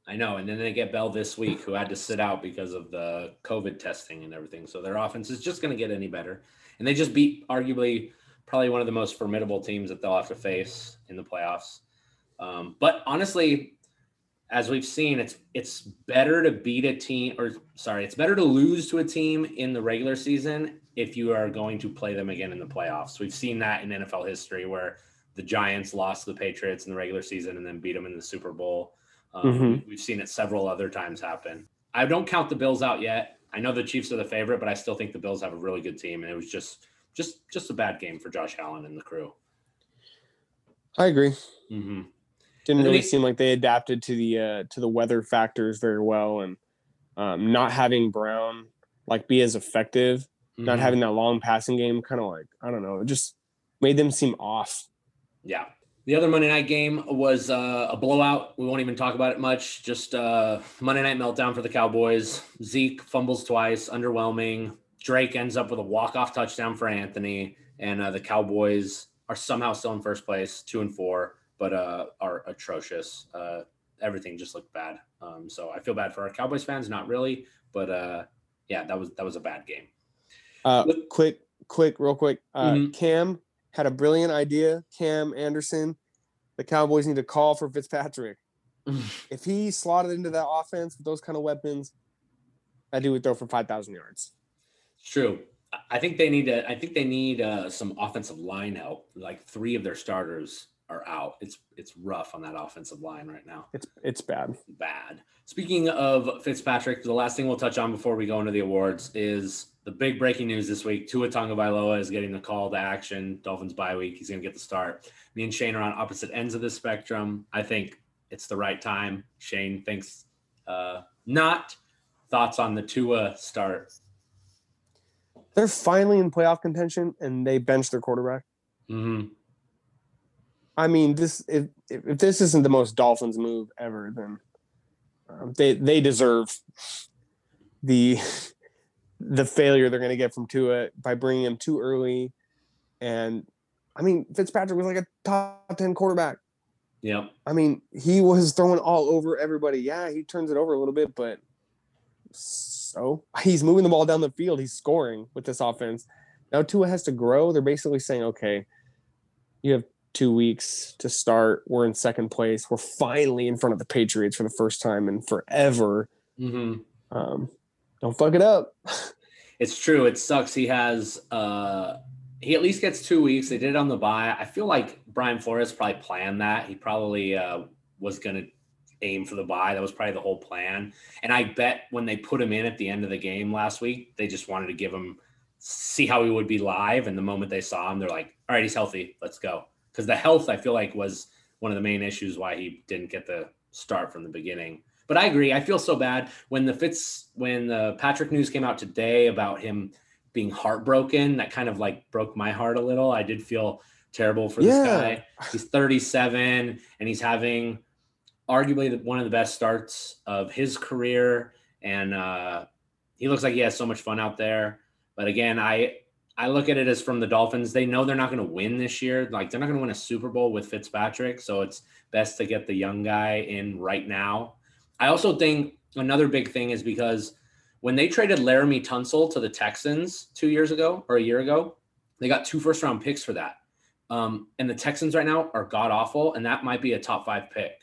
I know. And then they get Bell this week, who had to sit out because of the COVID testing and everything. So their offense is just going to get any better. And they just beat arguably probably one of the most formidable teams that they'll have to face in the playoffs. Um, but honestly, as we've seen, it's it's better to beat a team, or sorry, it's better to lose to a team in the regular season if you are going to play them again in the playoffs. We've seen that in NFL history where the Giants lost to the Patriots in the regular season and then beat them in the Super Bowl. Um, Mhm. We've seen it several other times happen. I don't count the Bills out yet. I know the Chiefs are the favorite, but I still think the Bills have a really good team, and it was just just just a bad game for Josh Allen and the crew. I agree. hmm Didn't really seem like they adapted to the uh, to the weather factors very well, and um, not having Brown like be as effective, not Mhm. having that long passing game, kind of like I don't know, it just made them seem off. Yeah. The other Monday night game was uh, a blowout. We won't even talk about it much. Just uh, Monday night meltdown for the Cowboys. Zeke fumbles twice, underwhelming. Drake ends up with a walk-off touchdown for Anthony, and uh, the Cowboys are somehow still in first place, two and four, but uh, are atrocious. Uh, everything just looked bad. Um, so I feel bad for our Cowboys fans. Not really, but uh, yeah, that was that was a bad game. Uh, Look- quick, quick, real quick. Uh, Mhm. Cam had a brilliant idea. Cam Anderson, the Cowboys need to call for Fitzpatrick. if he slotted into that offense with those kind of weapons, that dude would throw for five thousand yards. It's true. I think they need to. I think they need uh, some offensive line help. Like three of their starters are out. It's it's rough on that offensive line right now. It's it's bad. Bad. Speaking of Fitzpatrick, the last thing we'll touch on before we go into the awards is the big breaking news this week. Tua Tagovailoa is getting the call to action. Dolphins bye week. He's going to get the start. Me and Shane are on opposite ends of the spectrum. I think it's the right time. Shane thinks uh, not. Thoughts on the Tua start? They're finally in playoff contention, and they bench their quarterback. Mm-hmm. I mean, this if if this isn't the most Dolphins move ever, then um, they they deserve the the failure they're going to get from Tua by bringing him too early. And I mean, Fitzpatrick was like a top ten quarterback. Yeah. I mean, he was throwing all over everybody. Yeah, he turns it over a little bit, but so he's moving the ball down the field. He's scoring with this offense. Now Tua has to grow. They're basically saying, okay, you have two weeks to start. We're in second place. We're finally in front of the Patriots for the first time in forever. Mm-hmm. Um, don't fuck it up. It's true. It sucks. He has uh he at least gets two weeks. They did it on the bye. I feel like Brian Flores probably planned that. He probably uh was gonna aim for the bye. That was probably the whole plan. And I bet when they put him in at the end of the game last week, they just wanted to give him see how he would be live. And the moment they saw him, they're like, all right, he's healthy. Let's go. Because the health, I feel like, was one of the main issues why he didn't get the start from the beginning. But I agree. I feel so bad when the Fitz when the Patrick news came out today about him being heartbroken. That kind of like broke my heart a little. I did feel terrible for this guy. He's 37 and he's having arguably one of the best starts of his career, and uh, he looks like he has so much fun out there. But again, I I look at it as from the Dolphins. They know they're not going to win this year. Like they're not going to win a Super Bowl with Fitzpatrick, so it's best to get the young guy in right now. I also think another big thing is because when they traded Laremy Tunsil to the Texans two years ago or a year ago, they got two first round picks for that. Um, and the Texans right now are god awful, and that might be a top five pick.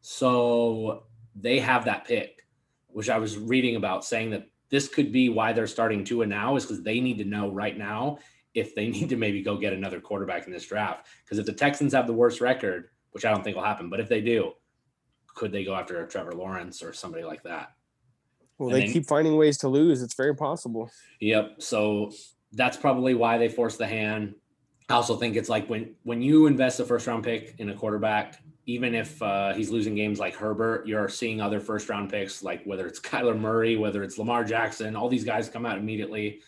So they have that pick, which I was reading about saying that this could be why they're starting Tua now is because they need to know right now if they need to maybe go get another quarterback in this draft. Because if the Texans have the worst record, which I don't think will happen, but if they do, could they go after Trevor Lawrence or somebody like that? Well, And they then- keep finding ways to lose. It's very possible. Yep. So that's probably why they forced the hand. I also think it's like when when you invest a first round pick in a quarterback, even if uh, he's losing games like Herbert, you're seeing other first round picks like whether it's Kyler Murray, whether it's Lamar Jackson, all these guys come out immediately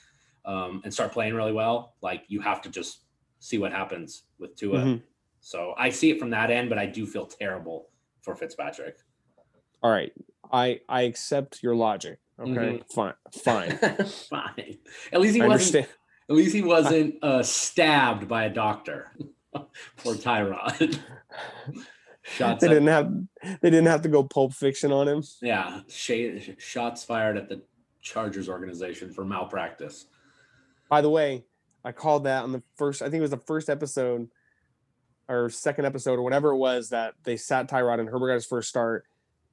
um, and start playing really well. Like you have to just see what happens with Tua. Mhm. So I see it from that end, but I do feel terrible for Fitzpatrick. All right. I I accept your logic. Okay. Fine. Fine. Fine. At least he I wasn't understand. At least he wasn't uh, stabbed by a doctor. Poor Tyrod. Shots, They didn't have they didn't have to go pulp fiction on him. yeah, sh- shots fired at the Chargers organization for malpractice. By the way, I called that on the first, I think it was the first episode or second episode or whatever it was that they sat Tyrod and Herbert got his first start.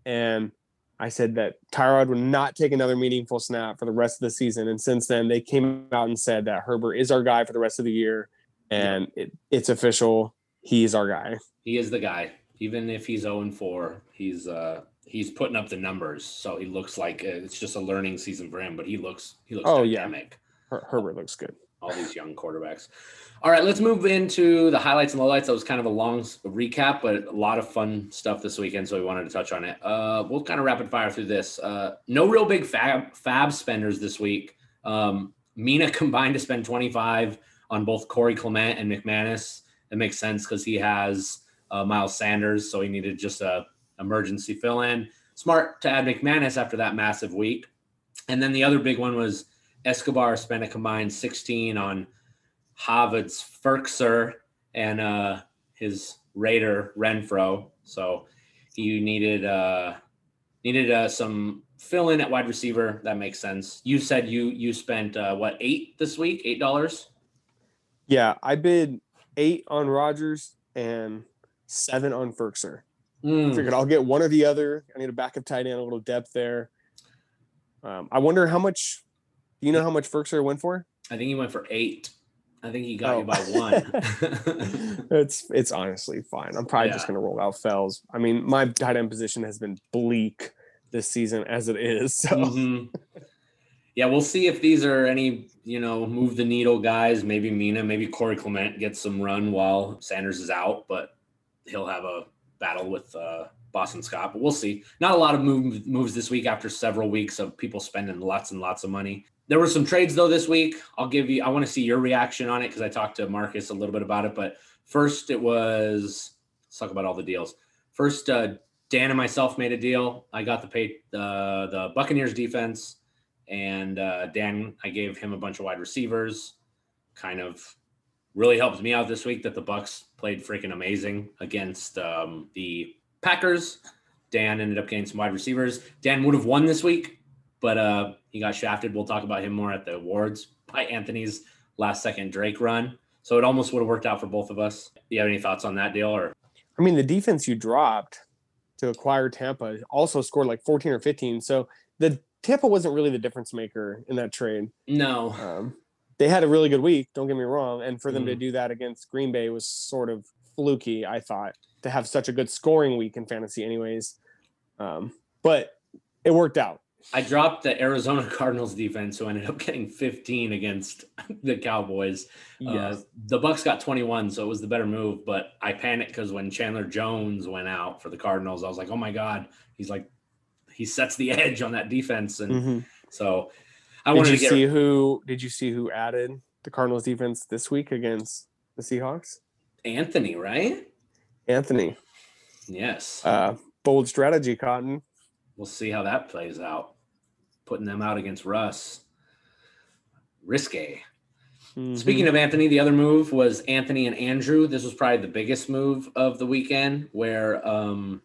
And I said that Tyrod would not take another meaningful snap for the rest of the season. And since then, they came out and said that Herbert is our guy for the rest of the year. And it, it's official. He's our guy. He is the guy. Even if he's 0 and 4, he's uh he's putting up the numbers. So he looks like uh, it's just a learning season for him, but he looks he looks Oh, yeah. dynamic. Her- Herbert looks good. all these young quarterbacks. All right, let's move into the highlights and lowlights. That was kind of a long recap, but a lot of fun stuff this weekend, so we wanted to touch on it. Uh, we'll kind of rapid fire through this. Uh, no real big FAAB FAAB spenders this week. Um, Mina combined to spend 25 on both Corey Clement and McManus. It makes sense because he has uh, Miles Sanders, so he needed just a emergency fill in. Smart to add McManus after that massive week. And then the other big one was Escobar spent a combined 16 on Harvard's Firkser and uh, his Raider Renfro. So he needed uh, needed uh, some fill in at wide receiver. That makes sense. You said you you spent uh, what eight this week? Eight dollars. Yeah. I bid eight on Rogers and seven on Firkser. Mm. Figured I'll get one or the other. I need a backup tight end, a little depth there. Um, I wonder how much. Do you know how much Firkser went for? I think he went for eight. I think he got Oh. you by one. it's it's honestly fine. I'm probably just gonna roll out Fells. I mean, my tight end position has been bleak this season as it is. So Mhm. Yeah, we'll see if these are any, you know, move the needle guys. Maybe Mina, maybe Corey Clement gets some run while Sanders is out, but he'll have a battle with uh, Boston Scott. But we'll see. Not a lot of move, moves this week after several weeks of people spending lots and lots of money. There were some trades though this week. I'll give you. I want to see your reaction on it because I talked to Marcus a little bit about it. But first, it was let's talk about all the deals. First, uh, Dan and myself made a deal. I got the pay the the Buccaneers defense, and uh, Dan I gave him a bunch of wide receivers. Kind of really helped me out this week that the Bucks played freaking amazing against um, the Packers. Dan ended up getting some wide receivers. Dan would have won this week, but uh, he got shafted. We'll talk about him more at the awards by Anthony's last second Drake run. So it almost would have worked out for both of us. Do you have any thoughts on that deal or? I mean, the defense you dropped to acquire Tampa also scored like 14 or 15. So the Tampa wasn't really the difference maker in that trade. No. Um, they had a really good week, don't get me wrong. And for them to Mhm. do that against Green Bay was sort of fluky, I thought, to have such a good scoring week in fantasy, anyways. Um, but it worked out. I dropped the Arizona Cardinals defense, who ended up getting 15 against the Cowboys. Uh, the Bucks got 21, so it was the better move. But I panicked because when Chandler Jones went out for the Cardinals, I was like, "Oh my god!" He's like, he sets the edge on that defense, and Mhm. so I Did wanted you to get. see who? Did you see who added the Cardinals defense this week against the Seahawks? Anthony, right? Anthony. Yes. Uh, bold strategy, Cotton. we'll see how that plays out. Putting them out against Russ. Risque. Mhm. Speaking of Anthony, the other move was Anthony and Andrew. This was probably the biggest move of the weekend where um,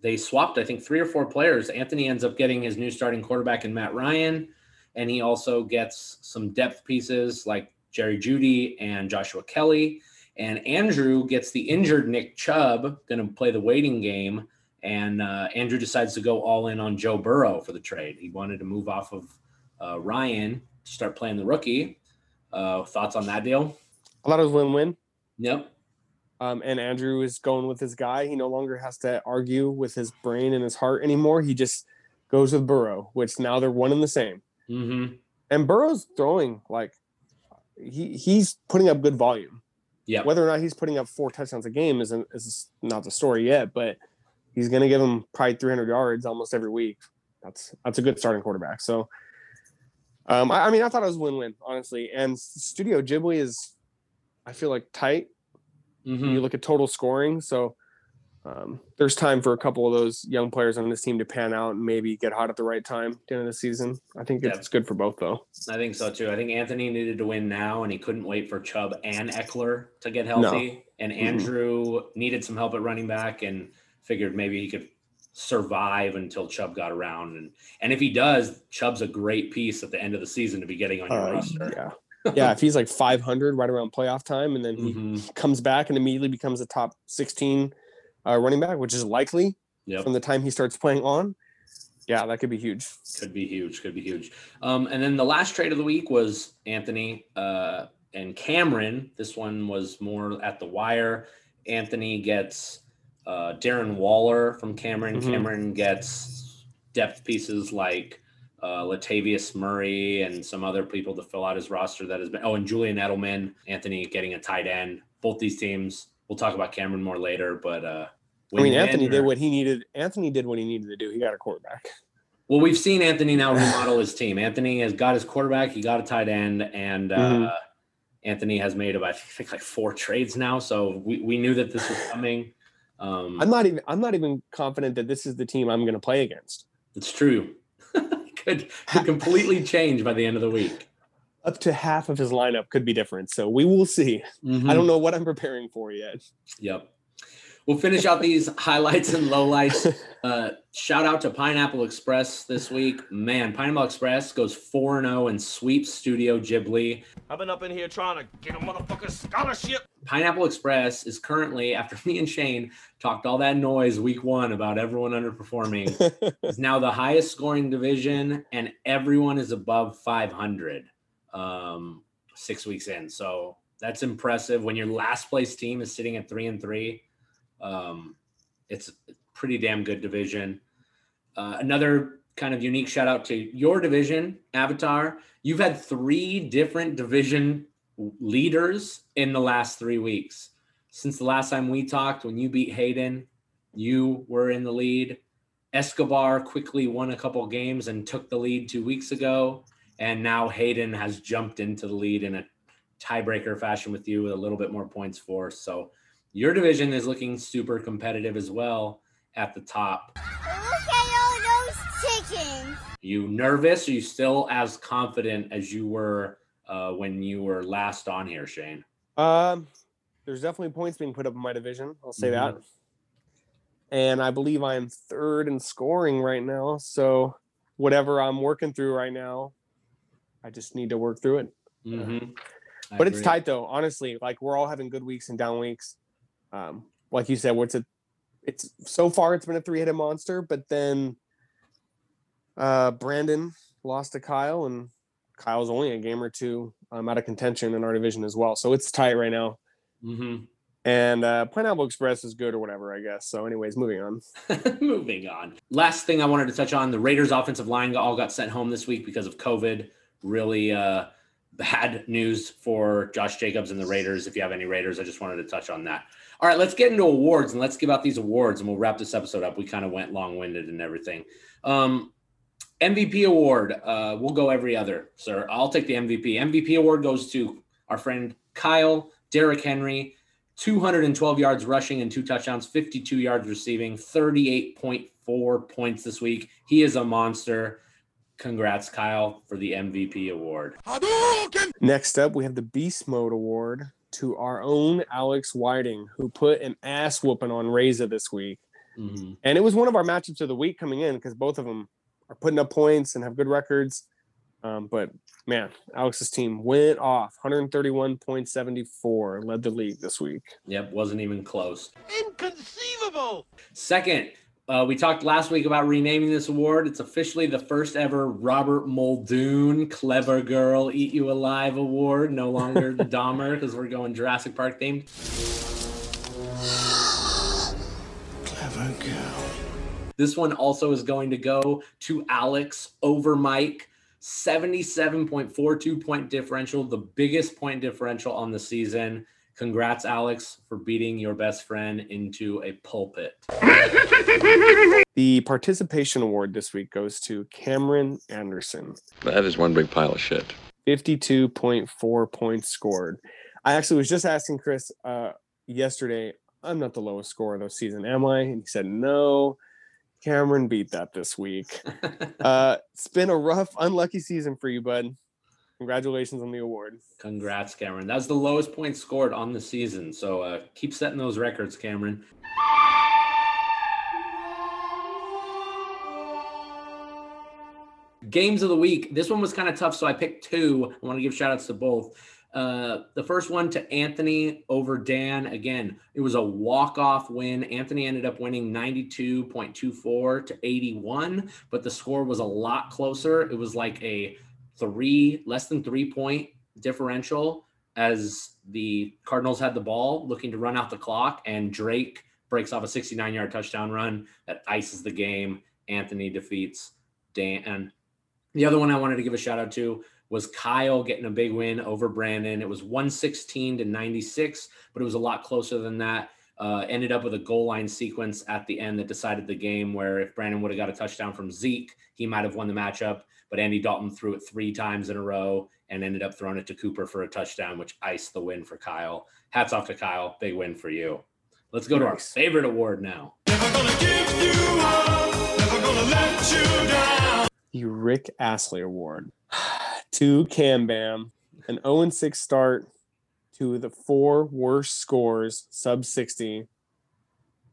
they swapped, I think, three or four players. Anthony ends up getting his new starting quarterback in Matt Ryan, and he also gets some depth pieces like Jerry Jeudy and Joshua Kelley. And Andrew gets the injured Nick Chubb, going to play the waiting game. And uh, Andrew decides to go all in on Joe Burrow for the trade. He wanted to move off of uh, Ryan to start playing the rookie. Uh, thoughts on that deal? I thought it was win-win. Yep. Um, and Andrew is going with his guy. He no longer has to argue with his brain and his heart anymore. He just goes with Burrow, which now they're one and the same. Mm-hmm. And Burrow's throwing like he he's putting up good volume. Yeah. Whether or not he's putting up four touchdowns a game isn't is not the story yet, but he's going to give him probably 300 yards almost every week. That's that's a good starting quarterback. So, um, I, I mean, I thought it was win-win honestly. And Studio Ghibli is, I feel like tight. Mhm. you look at total scoring. So um, there's time for a couple of those young players on this team to pan out and maybe get hot at the right time at the end of the season. I think Yeah. it's good for both though. I think so too. I think Anthony needed to win now, and he couldn't wait for Chubb and Ekeler to get healthy. And Mhm. Andrew needed some help at running back, and figured maybe he could survive until Chubb got around. And and if he does, Chubb's a great piece at the end of the season to be getting on your Uh, roster. yeah. Yeah, if he's like 500 right around playoff time, and then he Mhm. comes back and immediately becomes a top 16 uh, running back, which is likely Yep. from the time he starts playing on. Yeah, that could be huge. Could be huge. Could be huge. Um, and then the last trade of the week was Anthony uh, and Cameron. This one was more at the wire. Anthony gets uh, Darren Waller from Cameron. Mhm. Cameron gets depth pieces like uh, Latavius Murray and some other people to fill out his roster that has been. Oh, and Julian Edelman. Anthony getting a tight end. Both these teams. We'll talk about Cameron more later, but uh, I mean, Anthony did what he needed. Anthony did what he needed to do. He got a quarterback. Well, we've seen Anthony now remodel his team. Anthony has got his quarterback, he got a tight end, and uh, Mhm. Anthony has made about I think like four trades now. So we, we knew that this was coming. Um, I'm not even. I'm not even confident that this is the team I'm going to play against. it's true. could could completely change by the end of the week. Up to half of his lineup could be different. So we will see. I Mm-hmm. don't know what I'm preparing for yet. Yep. we'll finish out these highlights and lowlights. Uh, shout out to Pineapple Express this week. Man, Pineapple Express goes 4 0 and sweeps Studio Ghibli. I've been up in here trying to get a motherfucking scholarship. Pineapple Express is currently, after me and Shane talked all that noise week one about everyone underperforming, is now the highest scoring division, and everyone is above 500 um, six weeks in. So that's impressive. When your last place team is sitting at three and three, um, it's pretty damn good division. Uh, another kind of unique shout out to your division, Avatar. You've had three different division leaders in the last three weeks. Since the last time we talked, when you beat Hayden, you were in the lead. Escobar quickly won a couple games and took the lead two weeks ago. And now Hayden has jumped into the lead in a tiebreaker fashion with you with a little bit more points for. So your division is looking super competitive as well at the top. Look at all those chickens. You nervous? Are you still as confident as you were uh, when you were last on here, Shane? Um, there's definitely points being put up in my division. I'll say that. And I believe I am third in scoring right now. So whatever I'm working through right now, I just need to work through it. Mm-hmm. but it's tight though. Honestly, like we're all having good weeks and down weeks. Um, like you said, what's it? It's so far it's been a three-headed monster, but then uh Brandon lost to Kyle, and Kyle's only a game or two um, out of contention in our division as well. So it's tight right now. Mm-hmm. And uh, Pineapple Express is good or whatever, I guess. So, anyways, moving on. Moving on. Last thing I wanted to touch on: the Raiders' offensive line all got sent home this week because of COVID. Really uh, bad news for Josh Jacobs and the Raiders. If you have any Raiders, I just wanted to touch on that. All right, let's get into awards and let's give out these awards, and we'll wrap this episode up. We kind of went long-winded and everything. Um, MVP award. Uh, we'll go every other, sir. I'll take the MVP. MVP award goes to our friend Kyle Derrick Henry. 212 yards rushing and two touchdowns, 52 yards receiving, 38.4 points this week. He is a monster. Congrats, Kyle, for the MVP award. Next up, we have the Beast Mode Award to our own Alex Whiting, who put an ass whooping on Reza this week. Mhm. And it was one of our matchups of the week coming in because both of them are putting up points and have good records. Um, but man, Alex's team went off 131.74, led the league this week. Yep, wasn't even close. Inconceivable. Second, uh, we talked last week about renaming this award. It's officially the first ever Robert Muldoon Clever Girl Eat You Alive Award. No longer the Dahmer because we're going Jurassic Park themed. Clever girl. This one also is going to go to Alex over Mike. 77.42 point differential, the biggest point differential on the season. Congrats, Alex, for beating your best friend into a pulpit. The participation award this week goes to Cameron Anderson. That is one big pile of shit. 52.4 points scored. I actually was just asking Chris uh, yesterday, I'm not the lowest scorer of the season, am I? And he said, no. Cameron beat that this week. Uh, it's been a rough, unlucky season for you, bud. Congratulations on the award. Congrats, Cameron. That's the lowest point scored on the season. So uh, keep setting those records, Cameron. Games of the week. This one was kind of tough, so I picked two. I want to give shout outs to both. Uh, the first one to Anthony over Dan. Again, it was a walk off win. Anthony ended up winning 92.24 to 81, but the score was a lot closer. It was like a three, less than three point differential as the Cardinals had the ball looking to run out the clock, and Drake breaks off a 69 yard touchdown run that ices the game. Anthony defeats Dan. The other one I wanted to give a shout out to was Kyle getting a big win over Brandon. It was 116 to 96, but it was a lot closer than that. Uh, ended up with a goal line sequence at the end that decided the game where if Brandon would have got a touchdown from Zeke, he might have won the matchup. But Andy Dalton threw it three times in a row and ended up throwing it to Cooper for a touchdown, which iced the win for Kyle. Hats off to Kyle. Big win for you. Let's go to our favorite award now. The Rick Astley Award to Cam Bam, an 0 6 start to the four worst scores, sub 60.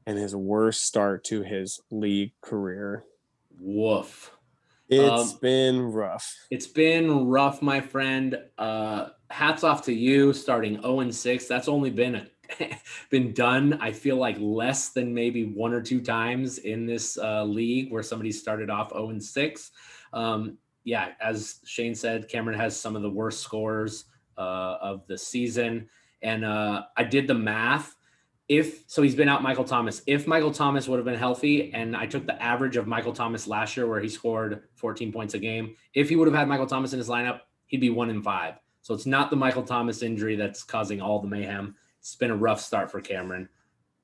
and his worst start to his league career. Woof. It's Um, been rough. It's been rough, my friend. Uh, hats off to you starting 0 and 6. That's only been a, been done, I feel like less than maybe one or two times in this uh, league where somebody started off 0 and 6. Um, yeah, as Shane said, Cameron has some of the worst scores uh, of the season. And uh, I did the math. If so, he's been out Michael Thomas. If Michael Thomas would have been healthy, and I took the average of Michael Thomas last year, where he scored 14 points a game, if he would have had Michael Thomas in his lineup, he'd be one in five. So it's not the Michael Thomas injury that's causing all the mayhem. It's been a rough start for Cameron.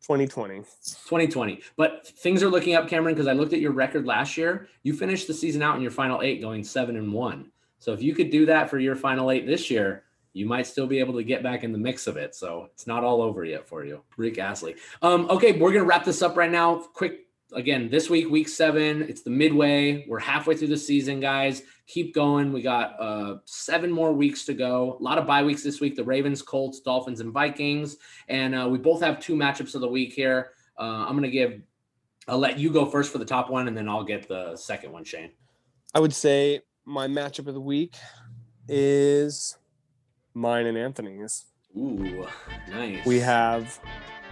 2020. 2020. But things are looking up, Cameron, because I looked at your record last year. You finished the season out in your final eight going seven and one. So if you could do that for your final eight this year, you might still be able to get back in the mix of it. So it's not all over yet for you. Rick Astley. Um, okay, we're gonna wrap this up right now. Quick again, this week, week seven, it's the midway. We're halfway through the season, guys. Keep going. We got uh seven more weeks to go. A lot of bye weeks this week. The Ravens, Colts, Dolphins, and Vikings. And uh, we both have two matchups of the week here. Uh, I'm gonna give I'll let you go first for the top one, and then I'll get the second one, Shane. I would say my matchup of the week is mine and Anthony's. Ooh, nice. We have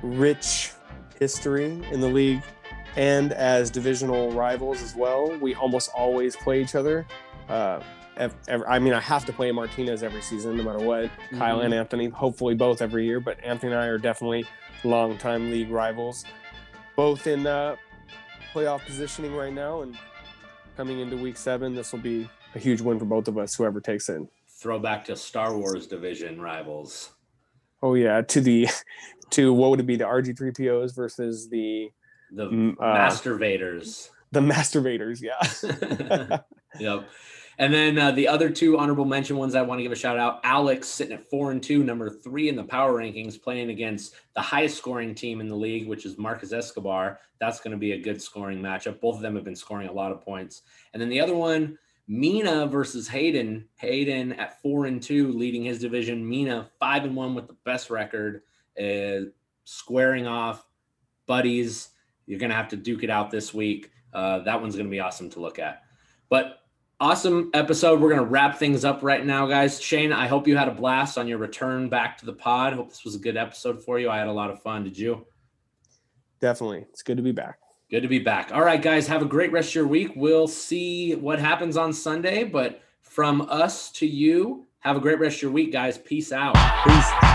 rich history in the league and as divisional rivals as well. We almost always play each other. Uh, ev- ev- I mean, I have to play Martinez every season, no matter what. Kyle Mhm. and Anthony, hopefully both every year, but Anthony and I are definitely longtime league rivals, both in uh, playoff positioning right now. And coming into week seven, this will be a huge win for both of us, whoever takes it. Throwback to Star Wars division rivals. Oh yeah, to the to what would it be the RG3POs versus the The Mm, uh, Master Vaders. the masturbators? Yeah. yep. And then uh, the other two honorable mention ones I want to give a shout out. Alex sitting at four and two, number three in the power rankings, playing against the highest scoring team in the league, which is Marcus Escobar. That's going to be a good scoring matchup. Both of them have been scoring a lot of points. And then the other one, Mina versus Hayden. Hayden at four and two, leading his division. Mina five and one with the best record, uh, squaring off buddies. You're to have to duke it out this week. Uh, that one's to be awesome to look at. But awesome episode. We're to wrap things up right now, guys. Shane, I hope you had a blast on your return back to the pod. Hope this was a good episode for you. I had a lot of fun. Did you? Definitely. It's good to be back. Good to be back. All right, guys, have a great rest of your week. We'll see what happens on Sunday, but from us to you, have a great rest of your week, guys. Peace out. Peace.